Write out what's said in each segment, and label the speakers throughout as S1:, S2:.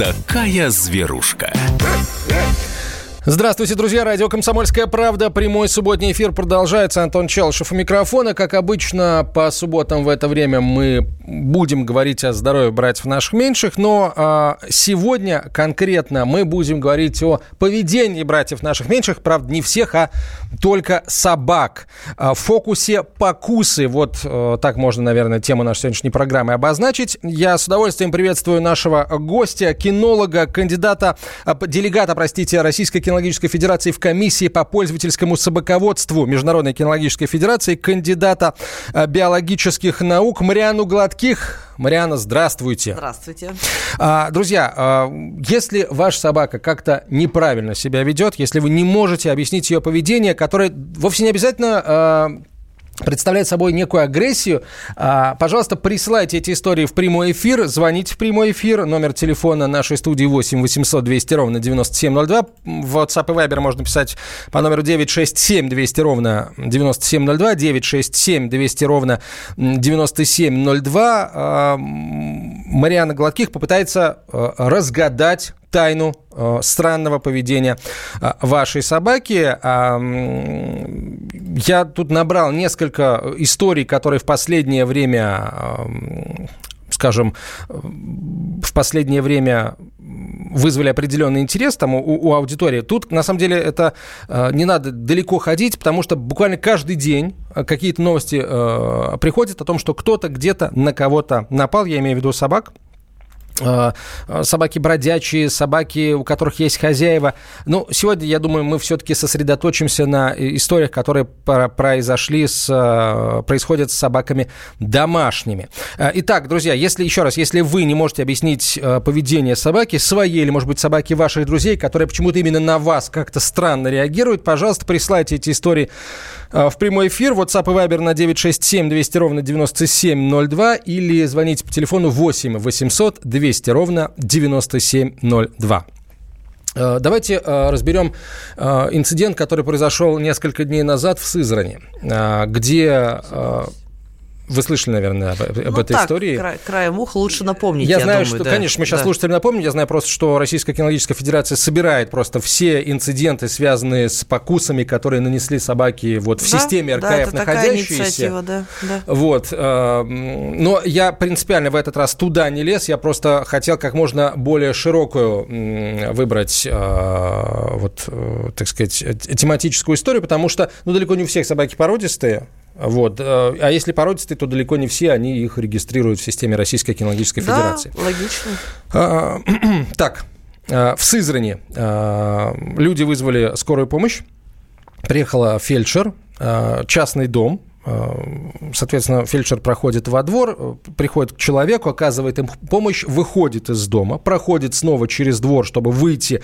S1: такая зверушка.
S2: Здравствуйте, друзья. Радио «Комсомольская правда». Прямой субботний эфир продолжается. Антон Челышев у микрофона. Как обычно, по субботам в это время мы будем говорить о здоровье братьев наших меньших. Но а, сегодня конкретно мы будем говорить о поведении братьев наших меньших. Правда, не всех, а только собак. А, в фокусе покусы. Вот а, так можно, наверное, тему нашей сегодняшней программы обозначить. Я с удовольствием приветствую нашего гостя, кинолога, кандидата, а, делегата, простите, Российской кинологической федерации в комиссии по пользовательскому собаководству Международной кинологической федерации, кандидата э, биологических наук Мариану Гладких. Мариана, здравствуйте.
S3: Здравствуйте.
S2: А, друзья, а, если ваша собака как-то неправильно себя ведет, если вы не можете объяснить ее поведение, которое вовсе не обязательно а, представляет собой некую агрессию. А, пожалуйста, присылайте эти истории в прямой эфир, звоните в прямой эфир. Номер телефона нашей студии 8 800 200 ровно 9702. В WhatsApp и Viber можно писать по номеру 967 200 ровно 9702. 967 200 ровно 9702. А, Мариана Гладких попытается а, разгадать тайну э, странного поведения э, вашей собаки. Э, я тут набрал несколько историй, которые в последнее время, э, скажем, в последнее время вызвали определенный интерес там у, у аудитории. Тут, на самом деле, это э, не надо далеко ходить, потому что буквально каждый день э, какие-то новости э, приходят о том, что кто-то где-то на кого-то напал, я имею в виду собак, Э, собаки бродячие, собаки, у которых есть хозяева. Ну, сегодня, я думаю, мы все-таки сосредоточимся на историях, которые произошли с, э, происходят с собаками домашними. Э, итак, друзья, если еще раз, если вы не можете объяснить поведение собаки своей или, может быть, собаки ваших друзей, которые почему-то именно на вас как-то странно реагируют, пожалуйста, присылайте эти истории в прямой эфир. WhatsApp и Viber на 967 200 ровно 9702 или звоните по телефону 8 800 200 200 ровно 9702. Э, давайте э, разберем инцидент, который произошел несколько дней назад в Сызрани, где вы слышали, наверное, об, об ну, этой
S3: так,
S2: истории.
S3: Край, краем уха лучше напомнить.
S2: Я,
S3: я
S2: знаю,
S3: думаю,
S2: что,
S3: да.
S2: конечно, мы сейчас да. слушателям напомним. Я знаю просто, что Российская кинологическая федерация собирает просто все инциденты, связанные с покусами, которые нанесли собаки вот в да, системе РКФ
S3: да, это
S2: находящиеся.
S3: да, да.
S2: Вот. Но я принципиально в этот раз туда не лез. Я просто хотел как можно более широкую выбрать, а, вот, э, так сказать, тематическую историю, потому что ну, далеко не у всех собаки породистые. Вот. Э, а если породистые, то далеко не все, они их регистрируют в системе Российской кинологической
S3: да,
S2: Федерации.
S3: логично.
S2: А, так, э, в Сызрани э, люди вызвали скорую помощь. Приехала фельдшер, частный дом, Соответственно, фельдшер проходит во двор, приходит к человеку, оказывает им помощь, выходит из дома, проходит снова через двор, чтобы выйти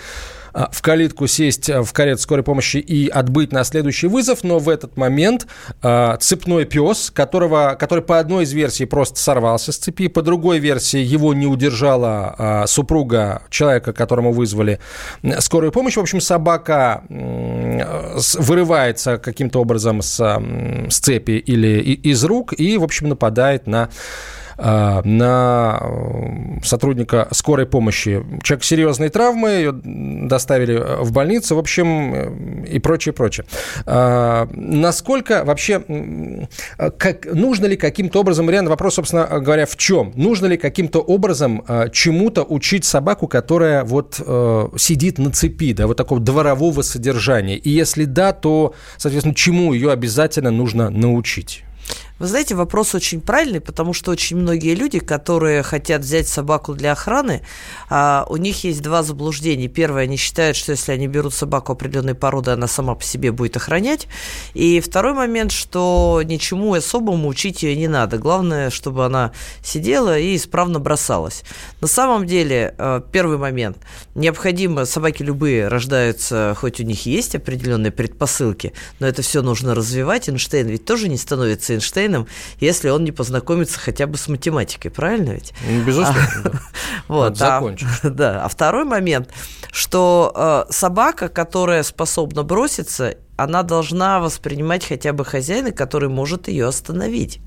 S2: в калитку сесть а, в карету скорой помощи и отбыть на следующий вызов, но в этот момент э, цепной пес, которого, который по одной из версий просто сорвался с цепи, по другой версии его не удержала супруга человека, которому вызвали скорую помощь. В общем, собака вырывается каким-то образом с, с цепи или из рук и, в общем, нападает на на э, сотрудника скорой помощи. Человек с серьезной травмой, ее доставили в больницу, в общем, э, и прочее, прочее. Насколько вообще, как, нужно ли каким-то образом, Мариан, вопрос, собственно говоря, в чем? Нужно ли каким-то образом чему-то учить собаку, которая вот сидит на цепи, да, вот такого дворового содержания? И если да, то, соответственно, чему ее обязательно нужно научить?
S3: Вы знаете, вопрос очень правильный, потому что очень многие люди, которые хотят взять собаку для охраны, а, у них есть два заблуждения. Первое, они считают, что если они берут собаку определенной породы, она сама по себе будет охранять. И второй момент, что ничему особому учить ее не надо. Главное, чтобы она сидела и исправно бросалась. На самом деле, э, первый момент. Необходимо, собаки любые рождаются, хоть у них есть определенные предпосылки, но это все нужно развивать. Эйнштейн ведь тоже не становится Эйнштейном, Эйнштейном, если он не познакомится хотя бы с математикой, правильно ведь?
S2: Ну, безусловно, а, да.
S3: Вот, а, да. А второй момент, что э, собака, которая способна броситься, она должна воспринимать хотя бы хозяина, который может ее остановить.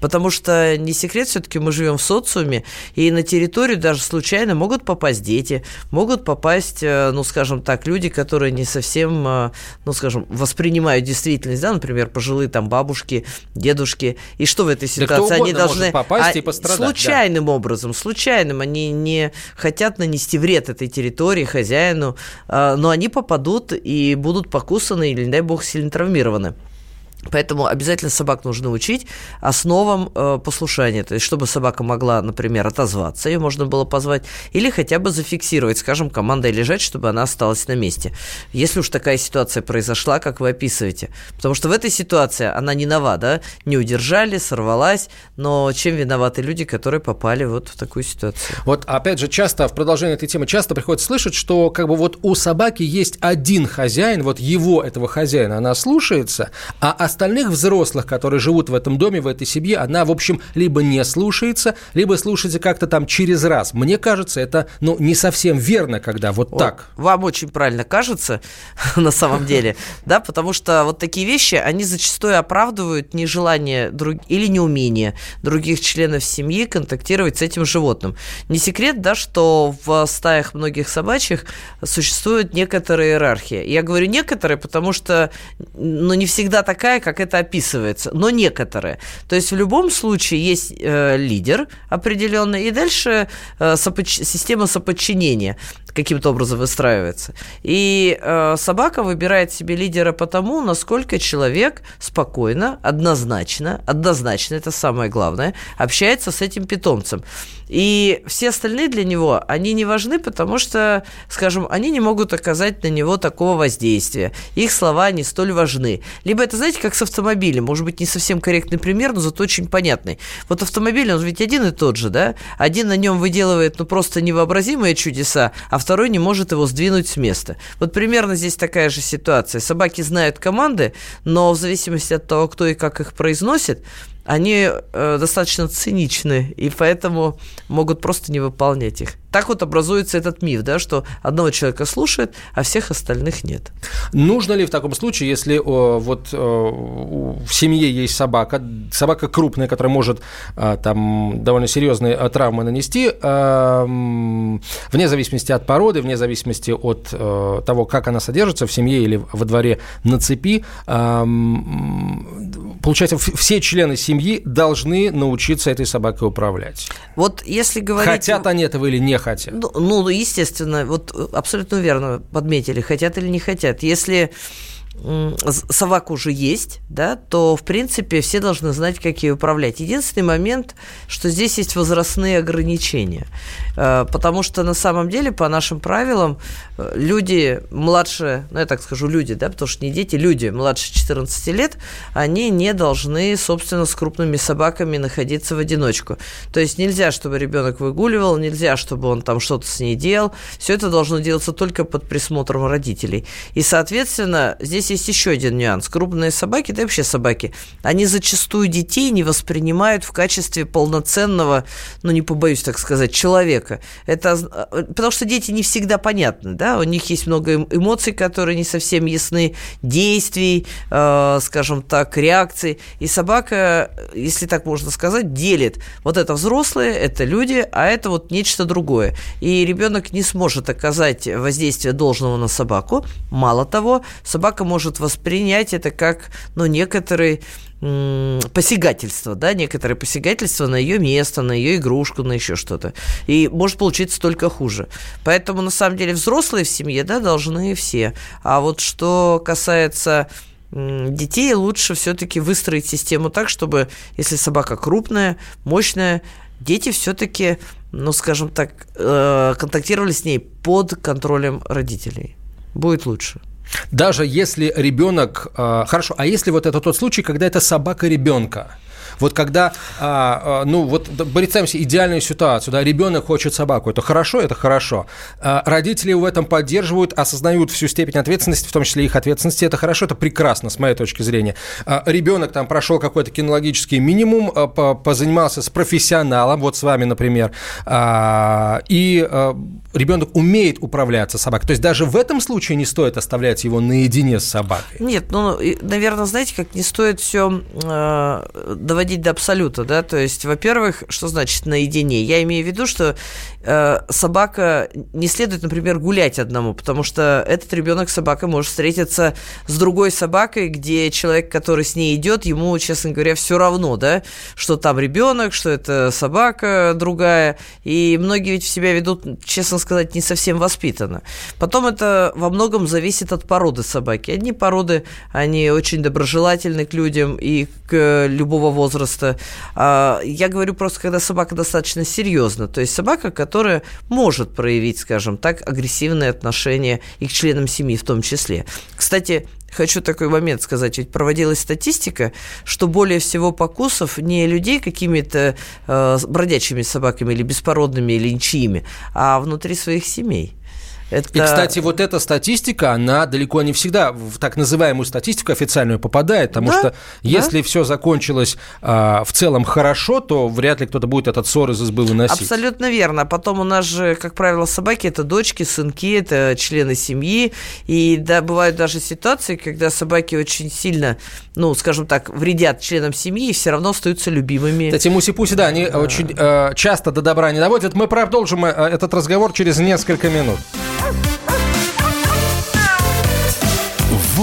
S3: Потому что не секрет, все-таки мы живем в социуме, и на территорию даже случайно могут попасть дети, могут попасть, э, ну, скажем так, люди, которые не совсем, э, ну, скажем, воспринимают действительность, да, например, пожилые там бабушки, дедушки. И что в этой ситуации?
S2: Да
S3: они должны
S2: попасть а, и пострадать.
S3: Случайным да. образом, случайным. Они не хотят нанести вред этой территории, хозяину, э, но они попадут и будут покусаны или, не дай бог, сильно травмированы. Поэтому обязательно собак нужно учить основам э, послушания. То есть, чтобы собака могла, например, отозваться, ее можно было позвать, или хотя бы зафиксировать, скажем, командой лежать, чтобы она осталась на месте. Если уж такая ситуация произошла, как вы описываете. Потому что в этой ситуации она не нова, да, не удержали, сорвалась, но чем виноваты люди, которые попали вот в такую ситуацию?
S2: Вот, опять же, часто в продолжении этой темы часто приходится слышать, что как бы вот у собаки есть один хозяин, вот его, этого хозяина, она слушается, а остальных взрослых, которые живут в этом доме, в этой семье, она, в общем, либо не слушается, либо слушается как-то там через раз. Мне кажется, это, ну, не совсем верно, когда вот О, так.
S3: Вам очень правильно кажется, на самом деле, да, потому что вот такие вещи, они зачастую оправдывают нежелание друг... или неумение других членов семьи контактировать с этим животным. Не секрет, да, что в стаях многих собачьих существует некоторая иерархия. Я говорю некоторые, потому что, ну, не всегда такая, как это описывается, но некоторые. То есть в любом случае есть э, лидер определенный, и дальше э, сопоч- система соподчинения каким-то образом выстраивается. И э, собака выбирает себе лидера потому, насколько человек спокойно, однозначно, однозначно, это самое главное, общается с этим питомцем. И все остальные для него, они не важны, потому что, скажем, они не могут оказать на него такого воздействия. Их слова не столь важны. Либо это, знаете, как с автомобилем. Может быть, не совсем корректный пример, но зато очень понятный. Вот автомобиль, он ведь один и тот же, да? Один на нем выделывает, ну, просто невообразимые чудеса, а второй не может его сдвинуть с места. Вот примерно здесь такая же ситуация. Собаки знают команды, но в зависимости от того, кто и как их произносит, они э, достаточно циничны, и поэтому могут просто не выполнять их. Так вот образуется этот миф, да, что одного человека слушает, а всех остальных нет.
S2: Нужно ли в таком случае, если о, вот о, в семье есть собака, собака крупная, которая может а, там довольно серьезные травмы нанести, а, вне зависимости от породы, вне зависимости от а, того, как она содержится в семье или во дворе на цепи, а, получается, все члены семьи должны научиться этой собакой управлять.
S3: Вот если говорить...
S2: Хотят они этого или не хотят?
S3: Ну, ну естественно, вот абсолютно верно подметили, хотят или не хотят. Если собак уже есть, да, то, в принципе, все должны знать, как ее управлять. Единственный момент, что здесь есть возрастные ограничения. Э, потому что, на самом деле, по нашим правилам, э, люди младше, ну, я так скажу, люди, да, потому что не дети, люди младше 14 лет, они не должны, собственно, с крупными собаками находиться в одиночку. То есть нельзя, чтобы ребенок выгуливал, нельзя, чтобы он там что-то с ней делал. Все это должно делаться только под присмотром родителей. И, соответственно, здесь здесь есть еще один нюанс. Крупные собаки, да и вообще собаки, они зачастую детей не воспринимают в качестве полноценного, ну, не побоюсь так сказать, человека. Это э, потому что дети не всегда понятны, да, у них есть много эм, эмоций, которые не совсем ясны, действий, э, скажем так, реакций. И собака, если так можно сказать, делит. Вот это взрослые, это люди, а это вот нечто другое. И ребенок не сможет оказать воздействие должного на собаку. Мало того, собака может может воспринять это как, ну, некоторые посягательство, да, некоторое посягательство на ее место, на ее игрушку, на еще что-то. И может получиться только хуже. Поэтому, на самом деле, взрослые в семье, да, должны все. А вот что касается детей, лучше все-таки выстроить систему так, чтобы, если собака крупная, мощная, дети все-таки, ну, скажем так, э, контактировали с ней под контролем родителей. Будет лучше.
S2: Даже если ребенок... Э, хорошо, а если вот это тот случай, когда это собака ребенка? Вот когда, а, а, ну вот представим себе идеальную ситуацию, да, ребенок хочет собаку, это хорошо, это хорошо. А, родители в этом поддерживают, осознают всю степень ответственности, в том числе их ответственности, это хорошо, это прекрасно, с моей точки зрения. А, ребенок там прошел какой-то кинологический минимум, а, позанимался с профессионалом, вот с вами, например, а, и а, ребенок умеет управляться собакой. То есть даже в этом случае не стоит оставлять его наедине с собакой.
S3: Нет, ну, наверное, знаете, как не стоит все э, доводить до абсолюта, да, то есть, во-первых, что значит наедине? Я имею в виду, что э, собака не следует, например, гулять одному, потому что этот ребенок собака может встретиться с другой собакой, где человек, который с ней идет, ему, честно говоря, все равно, да, что там ребенок, что это собака другая, и многие ведь себя ведут, честно сказать, не совсем воспитанно. Потом это во многом зависит от породы собаки. Одни породы, они очень доброжелательны к людям и к любого возраста. А я говорю просто, когда собака достаточно серьезна, то есть собака, которая может проявить, скажем так, агрессивные отношения и к членам семьи в том числе. Кстати, хочу такой момент сказать. Ведь проводилась статистика, что более всего покусов не людей какими-то э, бродячими собаками или беспородными или ничьими, а внутри своих семей.
S2: Это... И, кстати, вот эта статистика, она далеко не всегда в так называемую статистику официальную попадает, потому да? что если да? все закончилось а, в целом хорошо, то вряд ли кто-то будет этот ссор из избы выносить.
S3: Абсолютно верно. Потом у нас же, как правило, собаки – это дочки, сынки, это члены семьи. И да, бывают даже ситуации, когда собаки очень сильно, ну, скажем так, вредят членам семьи и все равно остаются любимыми.
S2: Эти муси-пуси, да, они да. очень э, часто до добра не доводят. Мы продолжим э, этот разговор через несколько минут.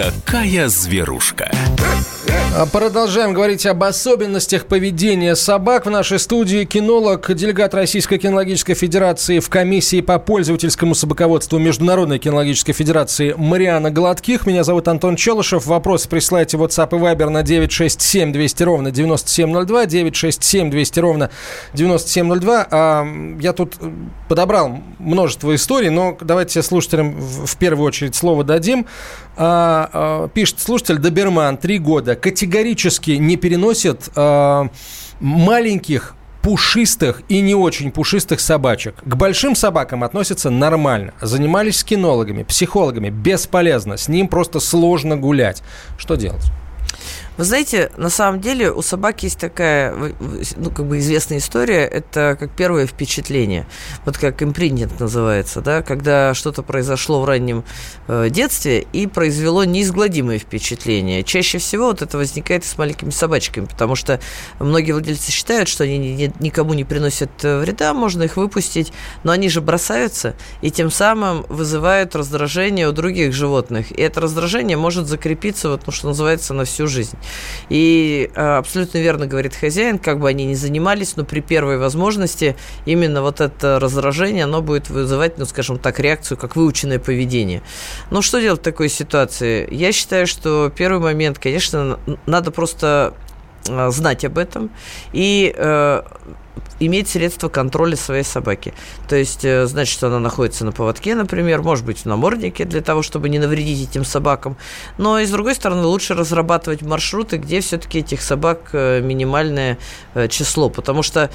S1: такая зверушка.
S2: А продолжаем говорить об особенностях поведения собак. В нашей студии кинолог, делегат Российской кинологической федерации в комиссии по пользовательскому собаководству Международной кинологической федерации Мариана Гладких. Меня зовут Антон Челышев. Вопрос присылайте в WhatsApp и Viber на 967 200 ровно 9702. 967 200 ровно 9702. А, я тут подобрал множество историй, но давайте слушателям в первую очередь слово дадим. А, а, пишет слушатель Доберман, три года категорически не переносит э, маленьких пушистых и не очень пушистых собачек. К большим собакам относятся нормально. Занимались с кинологами, психологами. Бесполезно. С ним просто сложно гулять. Что делать?
S3: Вы знаете, на самом деле у собак есть такая, ну, как бы известная история, это как первое впечатление. Вот как импринтинг называется, да, когда что-то произошло в раннем э, детстве и произвело неизгладимое впечатление. Чаще всего вот это возникает с маленькими собачками, потому что многие владельцы считают, что они ни, никому не приносят э, вреда, можно их выпустить, но они же бросаются и тем самым вызывают раздражение у других животных. И это раздражение может закрепиться, вот, ну, что называется, на всю жизнь. И э, абсолютно верно говорит хозяин, как бы они ни занимались, но при первой возможности именно вот это раздражение, оно будет вызывать, ну, скажем так, реакцию, как выученное поведение. Но что делать в такой ситуации? Я считаю, что первый момент, конечно, надо просто э, знать об этом и э, иметь средства контроля своей собаки. То есть, э, значит, что она находится на поводке, например, может быть, в наморднике для того, чтобы не навредить этим собакам. Но, и с другой стороны, лучше разрабатывать маршруты, где все-таки этих собак э, минимальное э, число. Потому что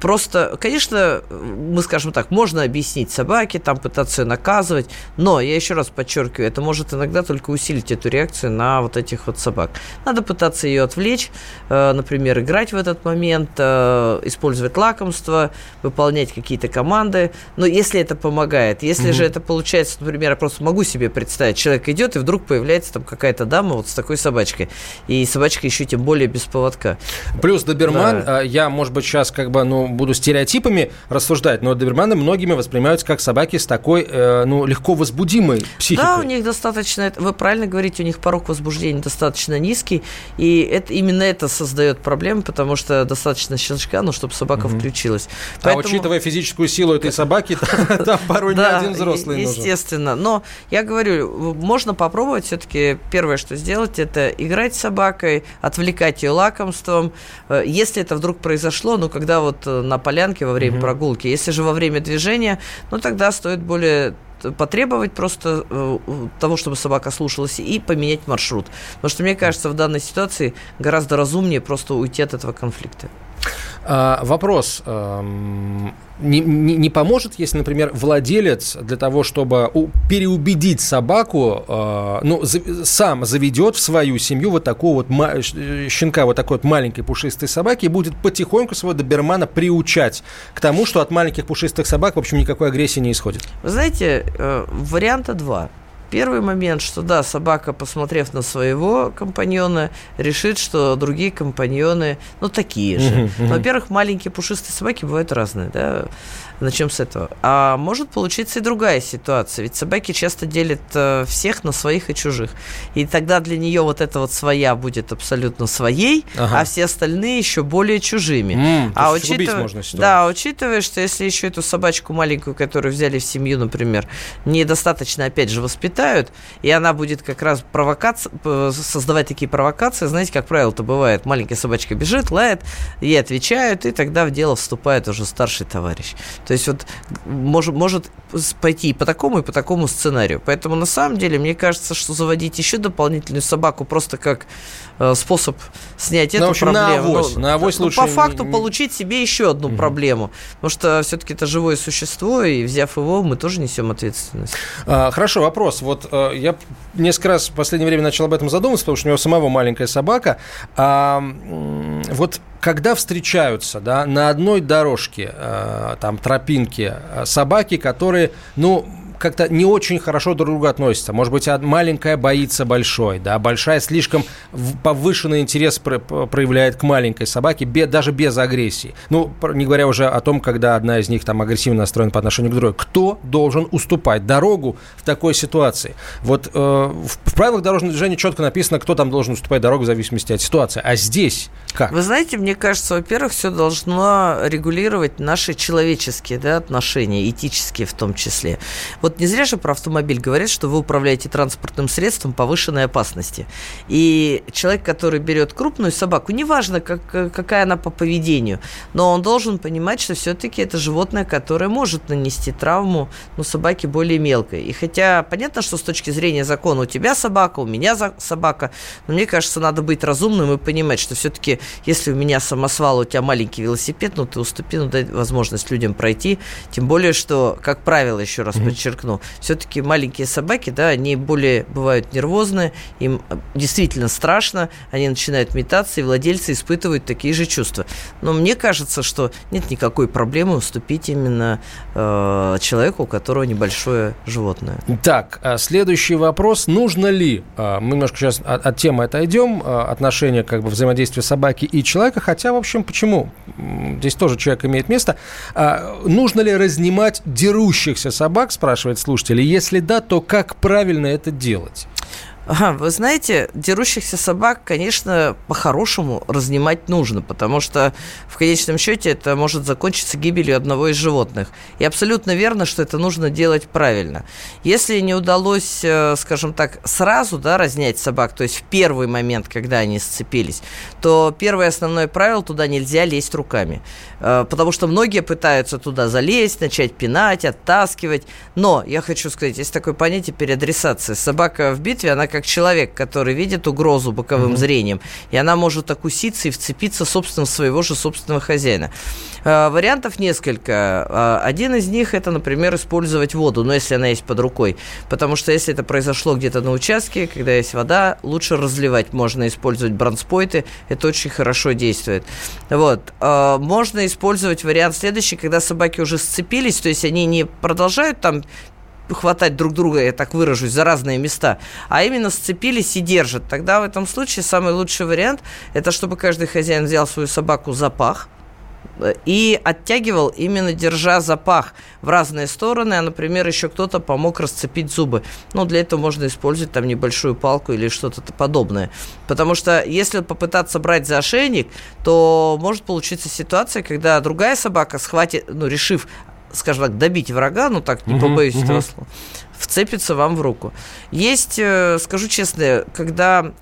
S3: просто, конечно, мы скажем так, можно объяснить собаке, там пытаться ее наказывать, но, я еще раз подчеркиваю, это может иногда только усилить эту реакцию на вот этих вот собак. Надо пытаться ее отвлечь, например, играть в этот момент, использовать просиживать лакомство, выполнять какие-то команды. Но если это помогает, если mm-hmm. же это получается, например, я просто могу себе представить, человек идет, и вдруг появляется там какая-то дама вот с такой собачкой. И собачка еще тем более без поводка.
S2: Плюс доберман, да. я, может быть, сейчас как бы, ну, буду стереотипами рассуждать, но доберманы многими воспринимаются как собаки с такой, э, ну, легко возбудимой психикой.
S3: Да, у них достаточно, вы правильно говорите, у них порог возбуждения достаточно низкий, и это, именно это создает проблемы, потому что достаточно щелчка, ну, чтобы собака угу. включилась.
S2: А Поэтому... А учитывая физическую силу этой собаки, там порой не один взрослый
S3: нужен. естественно. Но я говорю, можно попробовать все-таки первое, что сделать, это играть с собакой, отвлекать ее лакомством. Э, если это вдруг произошло, ну, когда вот э, на полянке во время прогулки, если же во время движения, ну, тогда стоит более потребовать просто э, того, чтобы собака слушалась, и поменять маршрут. Потому что, мне кажется, в данной ситуации гораздо разумнее просто уйти от этого конфликта.
S2: А, вопрос. Эм, не, не, не поможет, если, например, владелец для того, чтобы переубедить собаку, э, ну, за, сам заведет в свою семью вот такого вот щенка, вот такой вот маленькой пушистой собаки и будет потихоньку своего добермана приучать к тому, что от маленьких пушистых собак, в общем, никакой агрессии не исходит?
S3: Вы знаете, э, варианта два. Первый момент, что да, собака, посмотрев на своего компаньона, решит, что другие компаньоны, ну, такие же. Во-первых, маленькие пушистые собаки бывают разные, да. Начнем с этого. А может получиться и другая ситуация. Ведь собаки часто делят э, всех на своих и чужих. И тогда для нее вот эта вот своя будет абсолютно своей, ага. а все остальные еще более чужими.
S2: Mm,
S3: а учитывая, да, учитывая, что если еще эту собачку маленькую, которую взяли в семью, например, недостаточно, опять же, воспитают, и она будет как раз провокация, создавать такие провокации, знаете, как правило-то бывает, маленькая собачка бежит, лает, ей отвечают, и тогда в дело вступает уже старший товарищ. То есть вот может, может пойти и по такому, и по такому сценарию. Поэтому на самом деле мне кажется, что заводить еще дополнительную собаку просто как э, способ снять ну, эту общем, проблему. На авось,
S2: ну, на авось
S3: ну,
S2: лучше
S3: по факту не... получить себе еще одну угу. проблему. Потому что все-таки это живое существо, и взяв его, мы тоже несем ответственность.
S2: А, хорошо, вопрос. Вот а, я несколько раз в последнее время начал об этом задумываться, потому что у него самого маленькая собака. А, вот когда встречаются да, на одной дорожке, э, там, тропинке, э, собаки, которые, ну, как-то не очень хорошо друг к другу относятся. Может быть, маленькая боится большой, да, большая слишком повышенный интерес проявляет к маленькой собаке, даже без агрессии. Ну, не говоря уже о том, когда одна из них там агрессивно настроена по отношению к другой. Кто должен уступать дорогу в такой ситуации? Вот э, в правилах дорожного движения четко написано, кто там должен уступать дорогу в зависимости от ситуации. А здесь как?
S3: Вы знаете, мне кажется, во-первых, все должно регулировать наши человеческие да, отношения, этические в том числе. Вот вот не зря же про автомобиль говорят, что вы управляете транспортным средством повышенной опасности. И человек, который берет крупную собаку, неважно, как, какая она по поведению, но он должен понимать, что все-таки это животное, которое может нанести травму ну, собаке более мелкой. И хотя понятно, что с точки зрения закона у тебя собака, у меня собака, но мне кажется, надо быть разумным и понимать, что все-таки, если у меня самосвал, у тебя маленький велосипед, ну ты уступи, ну дай возможность людям пройти. Тем более, что, как правило, еще раз mm-hmm. подчеркну, подчеркну, все-таки маленькие собаки, да, они более бывают нервозные, им действительно страшно, они начинают метаться, и владельцы испытывают такие же чувства. Но мне кажется, что нет никакой проблемы уступить именно э, человеку, у которого небольшое животное.
S2: Так, а следующий вопрос. Нужно ли, э, мы немножко сейчас от, от темы отойдем, э, отношения как бы взаимодействия собаки и человека, хотя, в общем, почему? Здесь тоже человек имеет место. А, нужно ли разнимать дерущихся собак, спрашивает спрашивает слушатель. Если да, то как правильно это делать?
S3: Вы знаете, дерущихся собак, конечно, по-хорошему разнимать нужно, потому что в конечном счете это может закончиться гибелью одного из животных. И абсолютно верно, что это нужно делать правильно. Если не удалось, э, скажем так, сразу да, разнять собак, то есть в первый момент, когда они сцепились, то первое основное правило туда нельзя лезть руками. Э, потому что многие пытаются туда залезть, начать пинать, оттаскивать. Но я хочу сказать, есть такое понятие переадресация. Собака в битве, она как как человек, который видит угрозу боковым mm-hmm. зрением, и она может окуситься и вцепиться, собственно, в своего же собственного хозяина. Э, вариантов несколько. Э, один из них это, например, использовать воду, но если она есть под рукой. Потому что если это произошло где-то на участке, когда есть вода, лучше разливать. Можно использовать бронспойты, это очень хорошо действует. Вот. Э, можно использовать вариант следующий, когда собаки уже сцепились, то есть они не продолжают там хватать друг друга, я так выражусь, за разные места, а именно сцепились и держат. Тогда в этом случае самый лучший вариант – это чтобы каждый хозяин взял свою собаку за пах, и оттягивал именно держа запах в разные стороны, а, например, еще кто-то помог расцепить зубы. Ну, для этого можно использовать там небольшую палку или что-то подобное. Потому что если попытаться брать за ошейник, то может получиться ситуация, когда другая собака схватит, ну, решив скажем так, добить врага, ну так, не побоюсь этого слова, вцепится вам в руку. Есть, э, скажу честно, когда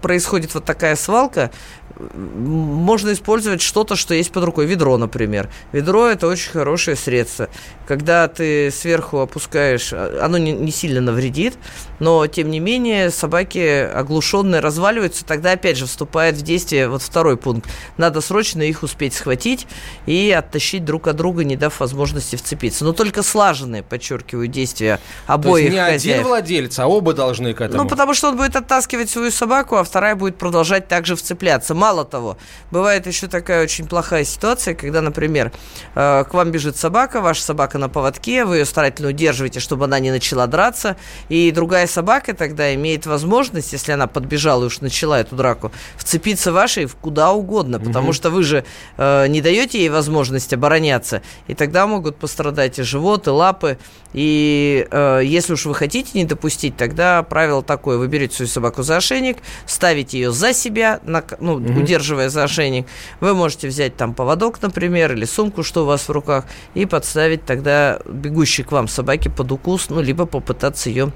S3: происходит вот такая свалка, можно использовать что-то, что есть под рукой. Ведро, например. Ведро – это очень хорошее средство. Когда ты сверху опускаешь, а, оно не, сильно навредит, но, тем не менее, собаки оглушенные разваливаются, тогда, опять же, вступает в действие вот второй пункт. Надо срочно их успеть схватить и оттащить друг от друга, не дав возможности вцепиться. Но только слаженные, подчеркиваю, действия обоих
S2: То есть не хозяев. один владелец, а оба должны к этому.
S3: Ну, потому что он будет оттаскивать свою собаку, а вторая будет продолжать также вцепляться Мало того, бывает еще такая очень плохая ситуация, когда, например, э, к вам бежит собака, ваша собака на поводке, вы ее старательно удерживаете, чтобы она не начала драться, и другая собака тогда имеет возможность, если она подбежала и уж начала эту драку, вцепиться вашей куда угодно, потому угу. что вы же э, не даете ей возможность обороняться, и тогда могут пострадать и живот, и лапы, и э, если уж вы хотите не допустить, тогда правило такое, вы берете свою собаку за ошейник, ставите ее за себя, на, ну, угу удерживая за ошейник, вы можете взять там поводок, например, или сумку, что у вас в руках, и подставить тогда бегущей к вам собаке под укус, ну, либо попытаться ее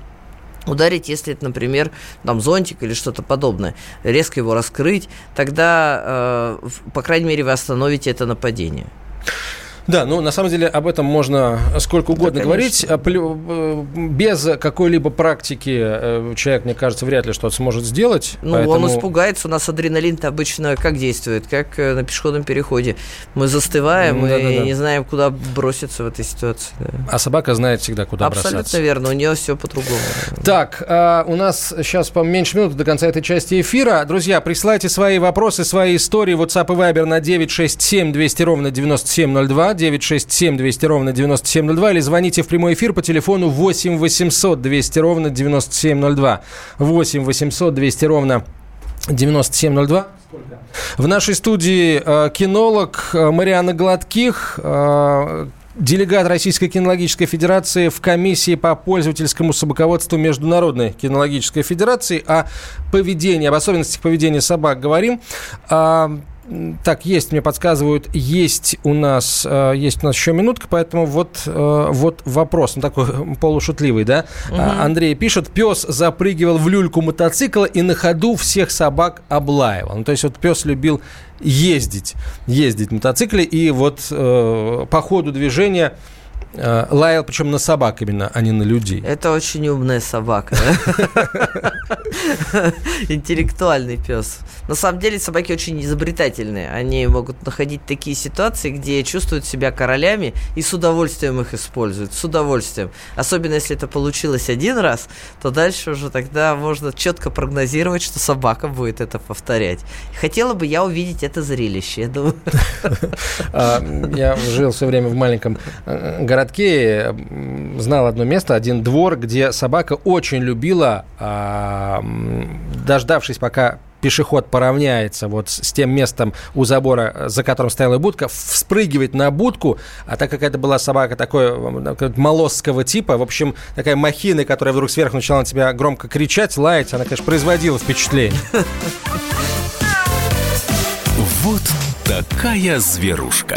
S3: ударить, если это, например, там зонтик или что-то подобное, резко его раскрыть, тогда, э, по крайней мере, вы остановите это нападение.
S2: Да, ну на самом деле об этом можно сколько угодно да, говорить. А, э, без какой-либо практики э, человек, мне кажется, вряд ли что-то сможет сделать.
S3: Ну, поэтому... он испугается. У нас адреналин-то обычно как действует? Как э, на пешеходном переходе. Мы застываем да, и да, да. не знаем, куда броситься в этой ситуации. Да.
S2: А собака знает всегда, куда
S3: Абсолютно
S2: бросаться.
S3: Абсолютно верно. У нее все по-другому.
S2: Так, а, у нас сейчас по меньше минуты до конца этой части эфира. Друзья, присылайте свои вопросы, свои истории. WhatsApp и Viber на 967 200 ровно 9702. 967 200 ровно 9702 или звоните в прямой эфир по телефону 8 800 200 ровно 9702. 8 800 200 ровно 9702. В нашей студии э, кинолог э, Мариана Гладких, э, делегат Российской кинологической федерации в комиссии по пользовательскому собаководству Международной кинологической федерации. О поведении, об особенностях поведения собак говорим. Так, есть, мне подсказывают, есть у нас, э, есть у нас еще минутка, поэтому вот, э, вот вопрос, он такой полушутливый, да? Угу. Андрей пишет, пес запрыгивал в люльку мотоцикла и на ходу всех собак облаивал. Ну, то есть вот пес любил ездить, ездить в мотоцикле, и вот э, по ходу движения лаял, причем на собак именно, а не на людей.
S3: Это очень умная собака. Интеллектуальный пес. На самом деле собаки очень изобретательные. Они могут находить такие ситуации, где чувствуют себя королями и с удовольствием их используют. С удовольствием. Особенно если это получилось один раз, то дальше уже тогда можно четко прогнозировать, что собака будет это повторять. Хотела бы я увидеть это зрелище, я думаю.
S2: А, я жил все время в маленьком э, городке знал одно место, один двор, где собака очень любила, а, дождавшись, пока пешеход поравняется вот с тем местом у забора, за которым стояла будка, вспрыгивать на будку, а так как это была собака такой молосского типа, в общем, такая махина, которая вдруг сверху начала на тебя громко кричать, лаять, она, конечно, производила впечатление.
S1: Вот такая зверушка.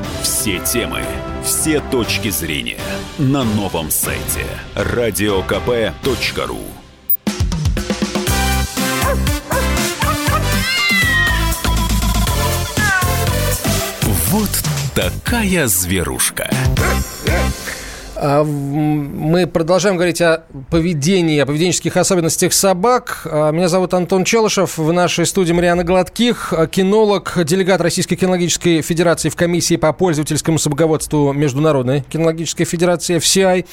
S1: все темы, все точки зрения на новом сайте радиокп.ру Вот такая зверушка.
S2: А, мы продолжаем говорить о поведении, о поведенческих особенностях собак. А, меня зовут Антон Челышев. В нашей студии Мариана Гладких, а, кинолог, делегат Российской кинологической федерации в комиссии по пользовательскому собаководству Международной кинологической федерации FCI.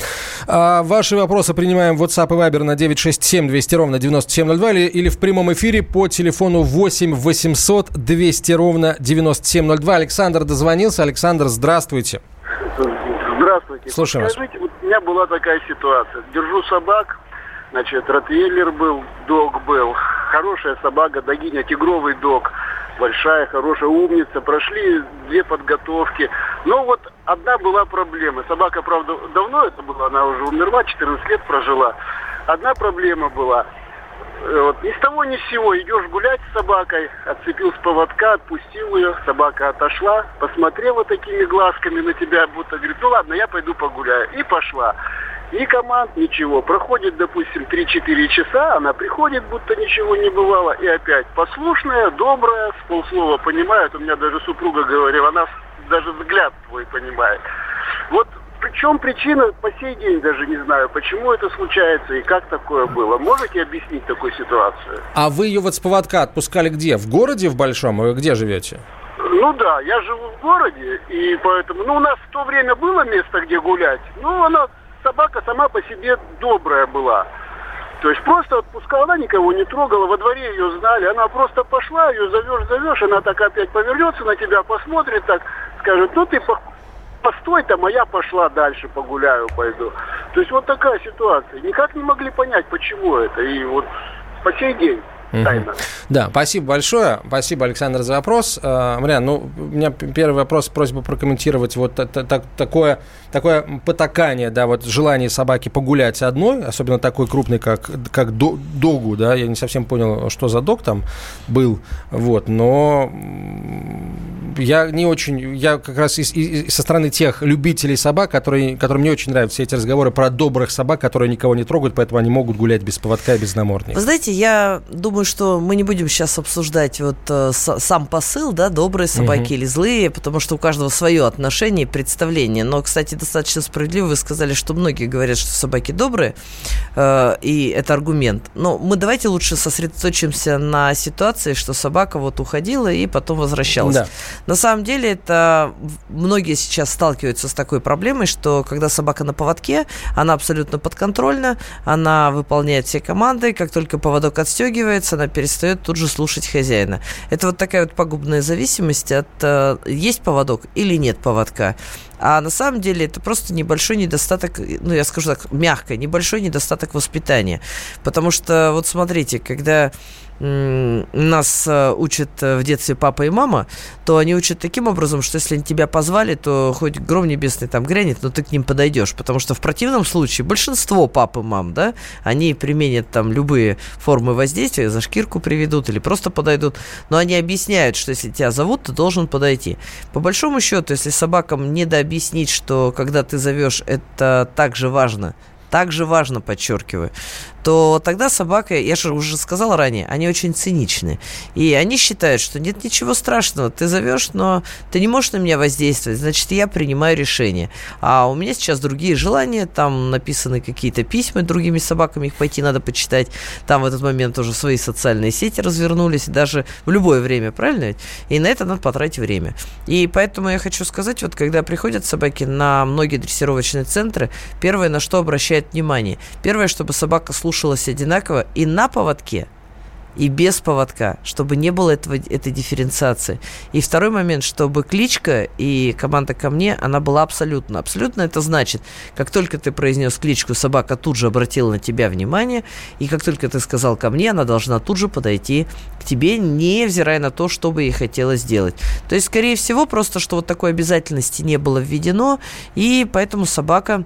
S2: Ваши вопросы принимаем в WhatsApp и Viber на 967 200 ровно 9702 или, или в прямом эфире по телефону 8 800 200 ровно 9702. Александр дозвонился. Александр, здравствуйте.
S4: Здравствуйте.
S2: Слушаю вас.
S4: Скажите, вот у меня была такая ситуация. Держу собак, значит, ротвейлер был, дог был. Хорошая собака, догиня, тигровый дог. Большая, хорошая, умница. Прошли две подготовки. Но вот одна была проблема. Собака, правда, давно это была, она уже умерла, 14 лет прожила. Одна проблема была – вот, ни с того ни с сего идешь гулять с собакой, отцепил с поводка, отпустил ее, собака отошла, посмотрела такими глазками на тебя, будто говорит, ну ладно, я пойду погуляю. И пошла. Ни команд, ничего. Проходит, допустим, 3-4 часа, она приходит, будто ничего не бывало, и опять послушная, добрая, с полслова понимает. У меня даже супруга говорила, она даже взгляд твой понимает. Вот причем причина по сей день даже не знаю, почему это случается и как такое было. Можете объяснить такую ситуацию?
S2: А вы ее вот с поводка отпускали где? В городе в Большом? Вы где живете?
S4: Ну да, я живу в городе, и поэтому, ну у нас в то время было место, где гулять, ну она, собака сама по себе добрая была. То есть просто отпускала, она никого не трогала, во дворе ее знали, она просто пошла, ее зовешь, зовешь, она так опять повернется на тебя, посмотрит так, скажет, ну ты постой там, а пошла дальше погуляю, пойду. То есть вот такая ситуация. Никак не могли понять, почему это. И вот по сей день. Тайна.
S2: Да, спасибо большое. Спасибо, Александр, за вопрос. А, Мариан, ну, у меня первый вопрос, просьба прокомментировать вот такое, такое потакание, да, вот желание собаки погулять одной, особенно такой крупный, как, как догу, да, я не совсем понял, что за дог там был, вот, но я не очень, я как раз из, из, со стороны тех любителей собак, которые, которым не очень нравятся эти разговоры про добрых собак, которые никого не трогают, поэтому они могут гулять без поводка и без намордника.
S3: Вы знаете, я думаю, что мы не будем сейчас обсуждать вот э, сам посыл, да, добрые собаки угу. или злые, потому что у каждого свое отношение и представление. Но, кстати, достаточно справедливо вы сказали, что многие говорят, что собаки добрые, э, и это аргумент. Но мы давайте лучше сосредоточимся на ситуации, что собака вот уходила и потом возвращалась. Да. На самом деле это многие сейчас сталкиваются с такой проблемой, что когда собака на поводке, она абсолютно подконтрольна, она выполняет все команды, как только поводок отстегивается, она перестает тут же слушать хозяина. Это вот такая вот пагубная зависимость от э, есть поводок или нет поводка. А на самом деле это просто небольшой недостаток, ну я скажу так, мягко, небольшой недостаток воспитания. Потому что вот смотрите, когда нас э, учат э, в детстве папа и мама, то они учат таким образом, что если они тебя позвали, то хоть гром небесный там грянет, но ты к ним подойдешь. Потому что в противном случае большинство пап и мам, да, они применят там любые формы воздействия, за шкирку приведут или просто подойдут, но они объясняют, что если тебя зовут, ты должен подойти. По большому счету, если собакам не дообъяснить, что когда ты зовешь, это так же важно, также важно, подчеркиваю, то тогда собака, я же уже сказала ранее, они очень циничны. И они считают, что нет ничего страшного, ты зовешь, но ты не можешь на меня воздействовать, значит, я принимаю решение. А у меня сейчас другие желания, там написаны какие-то письма другими собаками, их пойти надо почитать. Там в этот момент уже свои социальные сети развернулись, даже в любое время, правильно ведь? И на это надо потратить время. И поэтому я хочу сказать, вот когда приходят собаки на многие дрессировочные центры, первое, на что обращают внимание, первое, чтобы собака слушалась одинаково и на поводке, и без поводка, чтобы не было этого, этой дифференциации. И второй момент, чтобы кличка и команда ко мне, она была абсолютно. Абсолютно это значит, как только ты произнес кличку, собака тут же обратила на тебя внимание, и как только ты сказал ко мне, она должна тут же подойти к тебе, невзирая на то, что бы ей хотелось сделать. То есть, скорее всего, просто, что вот такой обязательности не было введено, и поэтому собака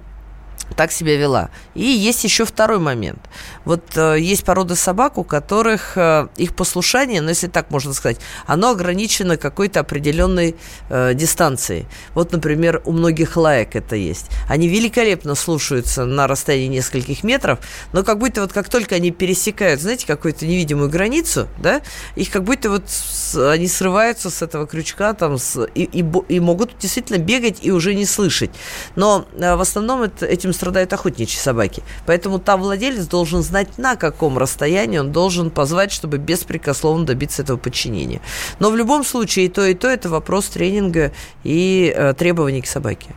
S3: так себя вела. И есть еще второй момент. Вот э, есть породы собак, у которых э, их послушание, ну, если так можно сказать, оно ограничено какой-то определенной э, дистанцией. Вот, например, у многих лаек это есть. Они великолепно слушаются на расстоянии нескольких метров, но как будто вот как только они пересекают, знаете, какую-то невидимую границу, да, их как будто вот с, они срываются с этого крючка там с, и, и, и могут действительно бегать и уже не слышать. Но э, в основном это, этим страдают охотничьи собаки. Поэтому там владелец должен знать, на каком расстоянии он должен позвать, чтобы беспрекословно добиться этого подчинения. Но в любом случае и то, и то это вопрос тренинга и э, требований к собаке.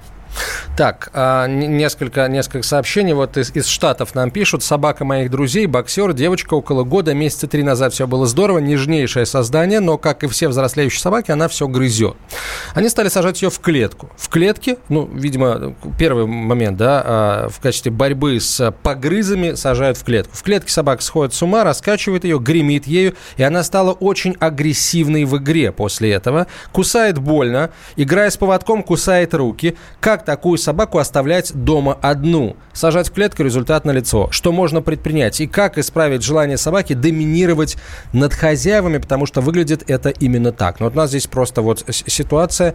S2: Так, а, несколько, несколько сообщений. Вот из, из Штатов нам пишут. Собака моих друзей, боксер, девочка около года, месяца три назад все было здорово, нежнейшее создание, но, как и все взрослеющие собаки, она все грызет. Они стали сажать ее в клетку. В клетке, ну, видимо, первый момент, да, а, в качестве борьбы с погрызами сажают в клетку. В клетке собака сходит с ума, раскачивает ее, гремит ею, и она стала очень агрессивной в игре после этого. Кусает больно, играя с поводком, кусает руки. Как такую собаку оставлять дома одну? Сажать в клетку, результат на лицо. Что можно предпринять? И как исправить желание собаки доминировать над хозяевами, потому что выглядит это именно так. Но вот у нас здесь просто вот ситуация,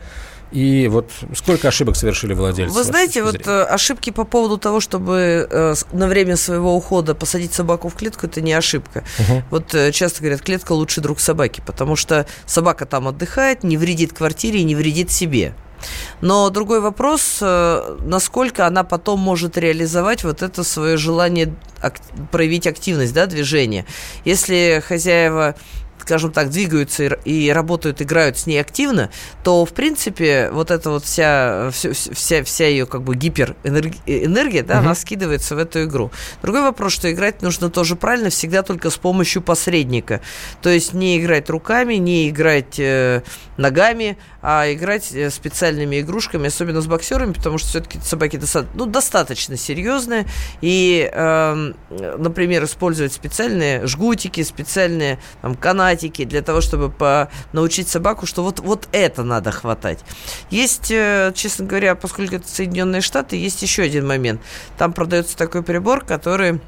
S2: и вот сколько ошибок совершили владельцы?
S3: Вы знаете, вот э, ошибки по поводу того, чтобы э, на время своего ухода посадить собаку в клетку, это не ошибка. Угу. Вот э, часто говорят, клетка лучший друг собаки, потому что собака там отдыхает, не вредит квартире и не вредит себе. Но другой вопрос, э, насколько она потом может реализовать вот это свое желание проявить активность, да, движение. Если хозяева скажем так, двигаются и, и работают, играют с ней активно, то, в принципе, вот эта вот вся, вся, вся ее как бы гиперэнергия, да, угу. она скидывается в эту игру. Другой вопрос, что играть нужно тоже правильно, всегда только с помощью посредника. То есть не играть руками, не играть э, ногами, а играть э, специальными игрушками, особенно с боксерами, потому что все-таки собаки достаточно, ну, достаточно серьезные. И, э, например, использовать специальные жгутики, специальные там, канаты, математики, для того, чтобы по научить собаку, что вот, вот это надо хватать. Есть, э, честно говоря, поскольку это Соединенные Штаты, есть еще один момент. Там продается такой прибор, который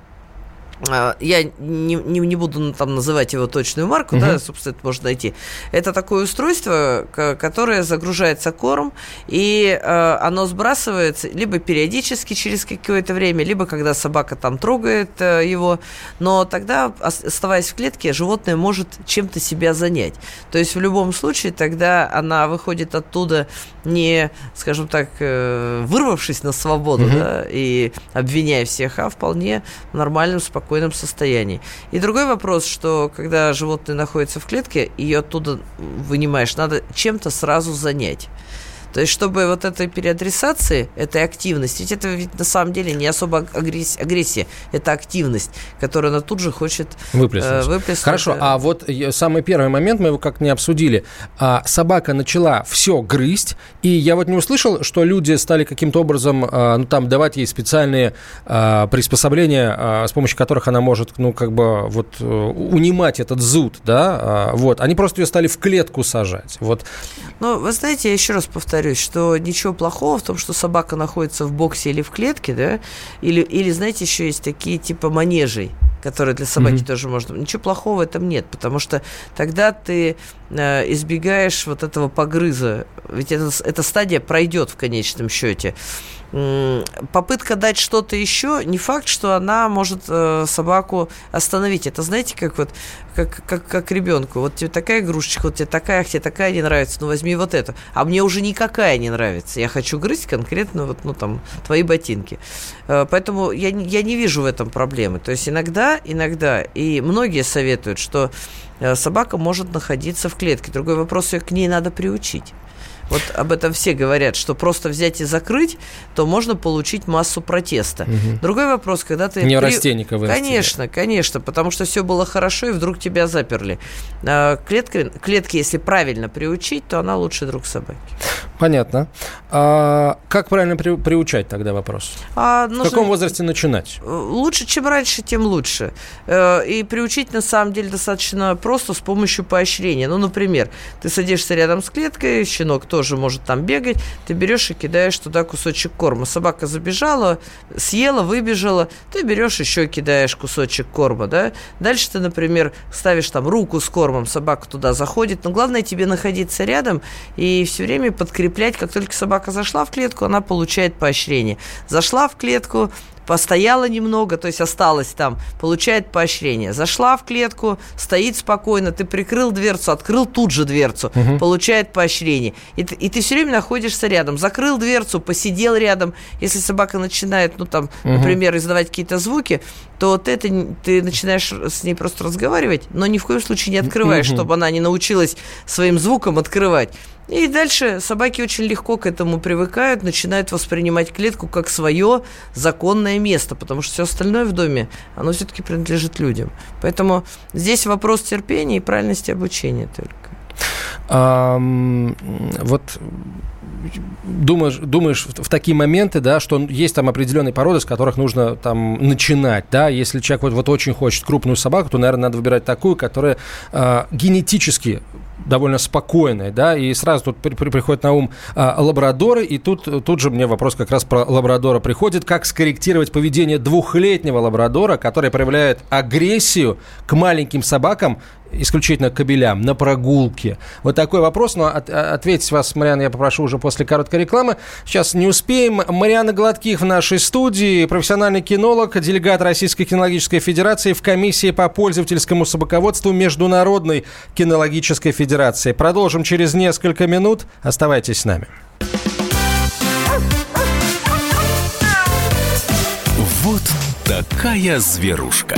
S3: я не, не, не буду ну, там называть его точную марку, угу. да, собственно, это можно найти. Это такое устройство, которое загружается корм, и э, оно сбрасывается либо периодически через какое-то время, либо когда собака там трогает э, его, но тогда, оставаясь в клетке, животное может чем-то себя занять. То есть в любом случае тогда она выходит оттуда не, скажем так, э, вырвавшись на свободу, угу. да, и обвиняя всех, а вполне нормальным, спокойным спокойном состоянии. И другой вопрос, что когда животное находится в клетке, ее оттуда вынимаешь, надо чем-то сразу занять. То есть, чтобы вот этой переадресации, этой активности, ведь это ведь на самом деле не особо агрессия, агрессия это активность, которую она тут же хочет выплеснуть. Э, выплеснуть.
S2: Хорошо, а вот самый первый момент, мы его как не обсудили. А, собака начала все грызть, и я вот не услышал, что люди стали каким-то образом, а, ну, там, давать ей специальные а, приспособления, а, с помощью которых она может, ну, как бы, вот, э, унимать этот зуд, да, а, вот. Они просто ее стали в клетку сажать, вот.
S3: Ну, вы знаете, я еще раз повторю, повторюсь, что ничего плохого в том, что собака находится в боксе или в клетке, да, или, или знаете, еще есть такие типа манежей, которые для собаки mm-hmm. тоже можно. Ничего плохого в этом нет, потому что тогда ты избегаешь вот этого погрыза. Ведь это, эта стадия пройдет в конечном счете попытка дать что-то еще, не факт, что она может э, собаку остановить. Это знаете, как вот как, как, как ребенку. Вот тебе такая игрушечка, вот тебе такая, тебе такая не нравится, ну возьми вот эту. А мне уже никакая не нравится. Я хочу грызть конкретно вот, ну там, твои ботинки. Э, поэтому я, я не вижу в этом проблемы. То есть иногда, иногда, и многие советуют, что э, собака может находиться в клетке. Другой вопрос, ее к ней надо приучить. Вот об этом все говорят, что просто взять и закрыть, то можно получить массу протеста. Угу. Другой вопрос, когда ты...
S2: Неврастенника
S3: при... Конечно, конечно, потому что все было хорошо, и вдруг тебя заперли. А, клетки, клетки, если правильно приучить, то она лучший друг собаки.
S2: Понятно. А как правильно при, приучать тогда вопрос? А, нужно... В каком возрасте начинать?
S3: Лучше, чем раньше, тем лучше. Э, и приучить, на самом деле, достаточно просто с помощью поощрения. Ну, например, ты садишься рядом с клеткой, щенок тоже может там бегать, ты берешь и кидаешь туда кусочек корма. Собака забежала, съела, выбежала, ты берешь еще и кидаешь кусочек корма, да. Дальше ты, например, ставишь там руку с кормом, собака туда заходит, но главное тебе находиться рядом и все время подкреплять, как только собака зашла в клетку, она получает поощрение. Зашла в клетку, постояла немного, то есть осталась там, получает поощрение. Зашла в клетку, стоит спокойно, ты прикрыл дверцу, открыл тут же дверцу, угу. получает поощрение. И, и ты все время находишься рядом. Закрыл дверцу, посидел рядом. Если собака начинает, ну там, угу. например, издавать какие-то звуки, то ты, это, ты начинаешь с ней просто разговаривать, но ни в коем случае не открываешь, угу. чтобы она не научилась своим звуком открывать. И дальше собаки очень легко к этому привыкают, начинают воспринимать клетку как свое законное место, потому что все остальное в доме, оно все-таки принадлежит людям. Поэтому здесь вопрос терпения и правильности обучения только.
S2: Вот думаешь, думаешь в, в такие моменты, да, что есть там определенные породы, с которых нужно там начинать, да, если человек вот, вот очень хочет крупную собаку, то, наверное, надо выбирать такую, которая э, генетически довольно спокойной, да, и сразу тут при, при, приходит на ум а, лабрадоры, и тут, тут же мне вопрос как раз про лабрадора приходит, как скорректировать поведение двухлетнего лабрадора, который проявляет агрессию к маленьким собакам, исключительно кабелям на прогулке? Вот такой вопрос, но от, ответить вас, Мариана, я попрошу уже после короткой рекламы. Сейчас не успеем. Мариана Гладких в нашей студии, профессиональный кинолог, делегат Российской кинологической федерации в комиссии по пользовательскому собаководству Международной кинологической федерации. Продолжим через несколько минут. Оставайтесь с нами.
S1: Вот такая зверушка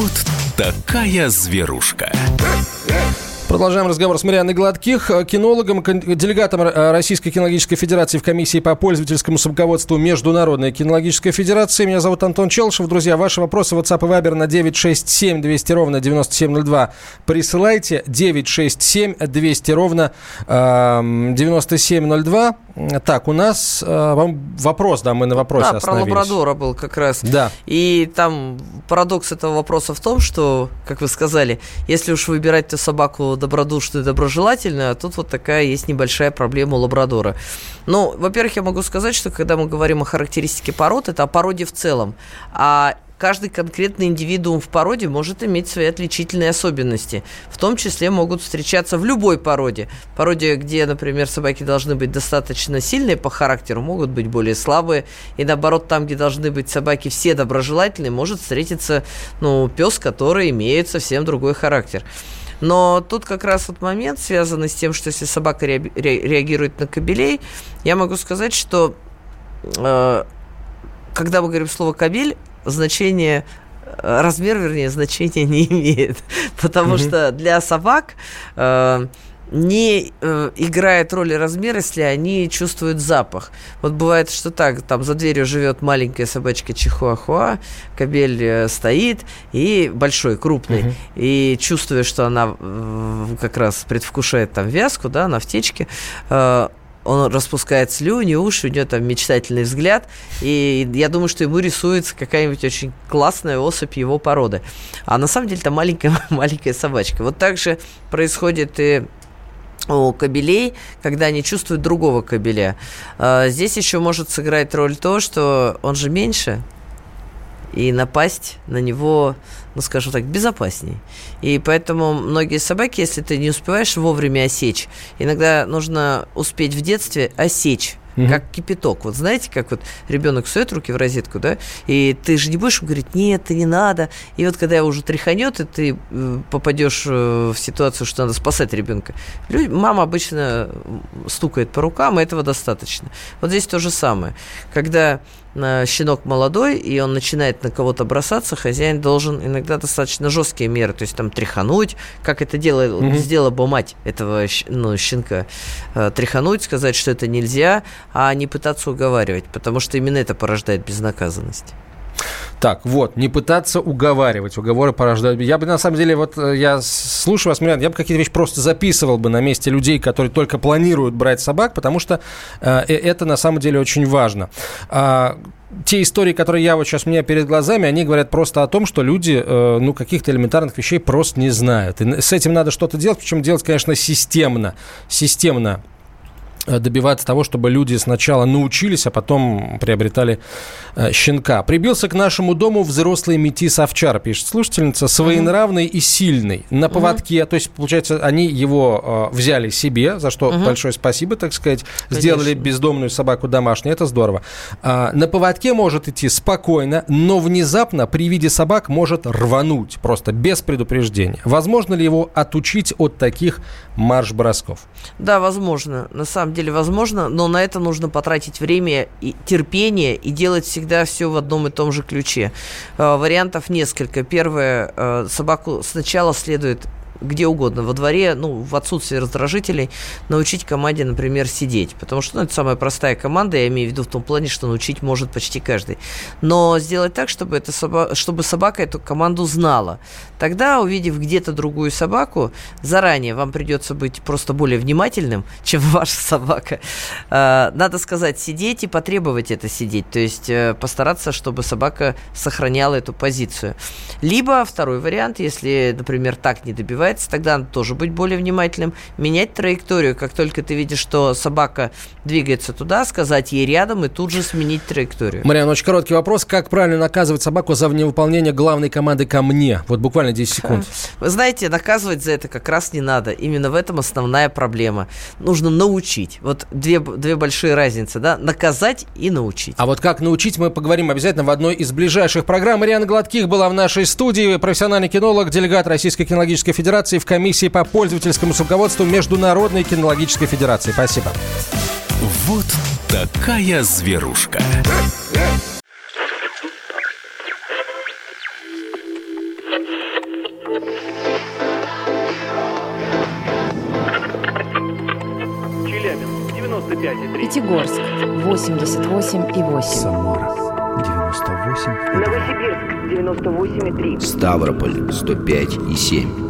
S1: Вот такая зверушка.
S2: Продолжаем разговор с Марианной Гладких, э, кинологом, делегатом э, Российской кинологической федерации в комиссии по пользовательскому собаководству Международной кинологической федерации. Меня зовут Антон Челшев. Друзья, ваши вопросы WhatsApp и Viber на 967 200 ровно 9702 присылайте. 967 200 ровно э, 9702. Так, у нас э, вопрос, да, мы на вопросе
S3: да, остановились. про лабрадора был как раз.
S2: Да.
S3: И там парадокс этого вопроса в том, что, как вы сказали, если уж выбирать то собаку добродушную, доброжелательную, а тут вот такая есть небольшая проблема у лабрадора. Ну, во-первых, я могу сказать, что когда мы говорим о характеристике пород, это о породе в целом. А каждый конкретный индивидуум в породе может иметь свои отличительные особенности. В том числе могут встречаться в любой породе. Породе, где, например, собаки должны быть достаточно сильные по характеру, могут быть более слабые. И наоборот, там, где должны быть собаки все доброжелательные, может встретиться ну, пес, который имеет совсем другой характер. Но тут как раз вот момент, связанный с тем, что если собака реагирует на кобелей, я могу сказать, что э, когда мы говорим слово кабель, значение э, размер, вернее, значения не имеет. Потому mm-hmm. что для собак э, не э, играет роли размер, если они чувствуют запах. Вот бывает, что так, там за дверью живет маленькая собачка чихуахуа, кабель э, стоит, и большой, крупный, угу. и чувствуя, что она э, как раз предвкушает там вязку, да, на втечке, э, он распускает слюни, уши, у него там мечтательный взгляд, и я думаю, что ему рисуется какая-нибудь очень классная особь его породы. А на самом деле это маленькая, маленькая собачка. Вот так же происходит и у кабелей, когда они чувствуют другого кабеля. А, здесь еще может сыграть роль то, что он же меньше, и напасть на него, ну, скажем так, безопасней. И поэтому многие собаки, если ты не успеваешь вовремя осечь, иногда нужно успеть в детстве осечь угу. как кипяток. Вот знаете, как вот ребенок сует руки в розетку, да, и ты же не будешь говорить, нет, ты не надо. И вот когда уже тряханет, и ты э, попадешь э, в ситуацию, что надо спасать ребенка, мама обычно стукает по рукам, и этого достаточно. Вот здесь то же самое. Когда щенок молодой, и он начинает на кого-то бросаться, хозяин должен иногда достаточно жесткие меры, то есть там тряхануть, как это делает, mm-hmm. сделала бы мать этого ну, щенка, э, тряхануть, сказать, что это нельзя, а не пытаться уговаривать, потому что именно это порождает безнаказанность.
S2: Так, вот, не пытаться уговаривать, уговоры порождают. Я бы, на самом деле, вот э, я слушаю вас, Мирян, я бы какие-то вещи просто записывал бы на месте людей, которые только планируют брать собак, потому что э, это на самом деле очень важно. А, те истории, которые я вот сейчас у меня перед глазами, они говорят просто о том, что люди, э, ну, каких-то элементарных вещей просто не знают. И с этим надо что-то делать, причем делать, конечно, системно. Системно Э, добиваться того, чтобы люди сначала научились, а потом приобретали э, щенка. Прибился к нашему дому взрослый метис овчар, пишет слушательница, своенравный uh-huh. и сильный, на поводке. Uh-huh. То есть, получается, они его э, взяли себе, за что uh-huh. большое спасибо, так сказать, Конечно. сделали бездомную собаку домашней, это здорово. А, на поводке может идти спокойно, но внезапно при виде собак может рвануть, просто без предупреждения. Возможно ли его отучить от таких марш-бросков?
S3: Да, возможно. На самом самом деле возможно, но на это нужно потратить время и терпение и делать всегда все в одном и том же ключе. Э, вариантов несколько. Первое, э, собаку сначала следует где угодно, во дворе, ну, в отсутствие раздражителей, научить команде, например, сидеть. Потому что ну, это самая простая команда, я имею в виду в том плане, что научить может почти каждый. Но сделать так, чтобы, это соба... чтобы собака эту команду знала. Тогда, увидев где-то другую собаку, заранее вам придется быть просто более внимательным, чем ваша собака. А, надо сказать сидеть и потребовать это сидеть. То есть э, постараться, чтобы собака сохраняла эту позицию. Либо второй вариант, если, например, так не добивается, развивается, тогда надо тоже быть более внимательным, менять траекторию, как только ты видишь, что собака двигается туда, сказать ей рядом и тут же сменить траекторию.
S2: Мариан, очень короткий вопрос. Как правильно наказывать собаку за невыполнение главной команды ко мне? Вот буквально 10 секунд.
S3: Вы знаете, наказывать за это как раз не надо. Именно в этом основная проблема. Нужно научить. Вот две, две большие разницы, да? Наказать и научить.
S2: А вот как научить, мы поговорим обязательно в одной из ближайших программ. Мариана Гладких была в нашей студии, профессиональный кинолог, делегат Российской кинологической федерации Федерации в комиссии по пользовательскому руководству Международной кинологической федерации. Спасибо.
S1: Вот такая зверушка.
S5: Челябинск, 95,3.
S6: Пятигорск, 88,8.
S7: Самара, 98,2.
S8: Новосибирск, 98,3.
S9: Ставрополь, 105,7.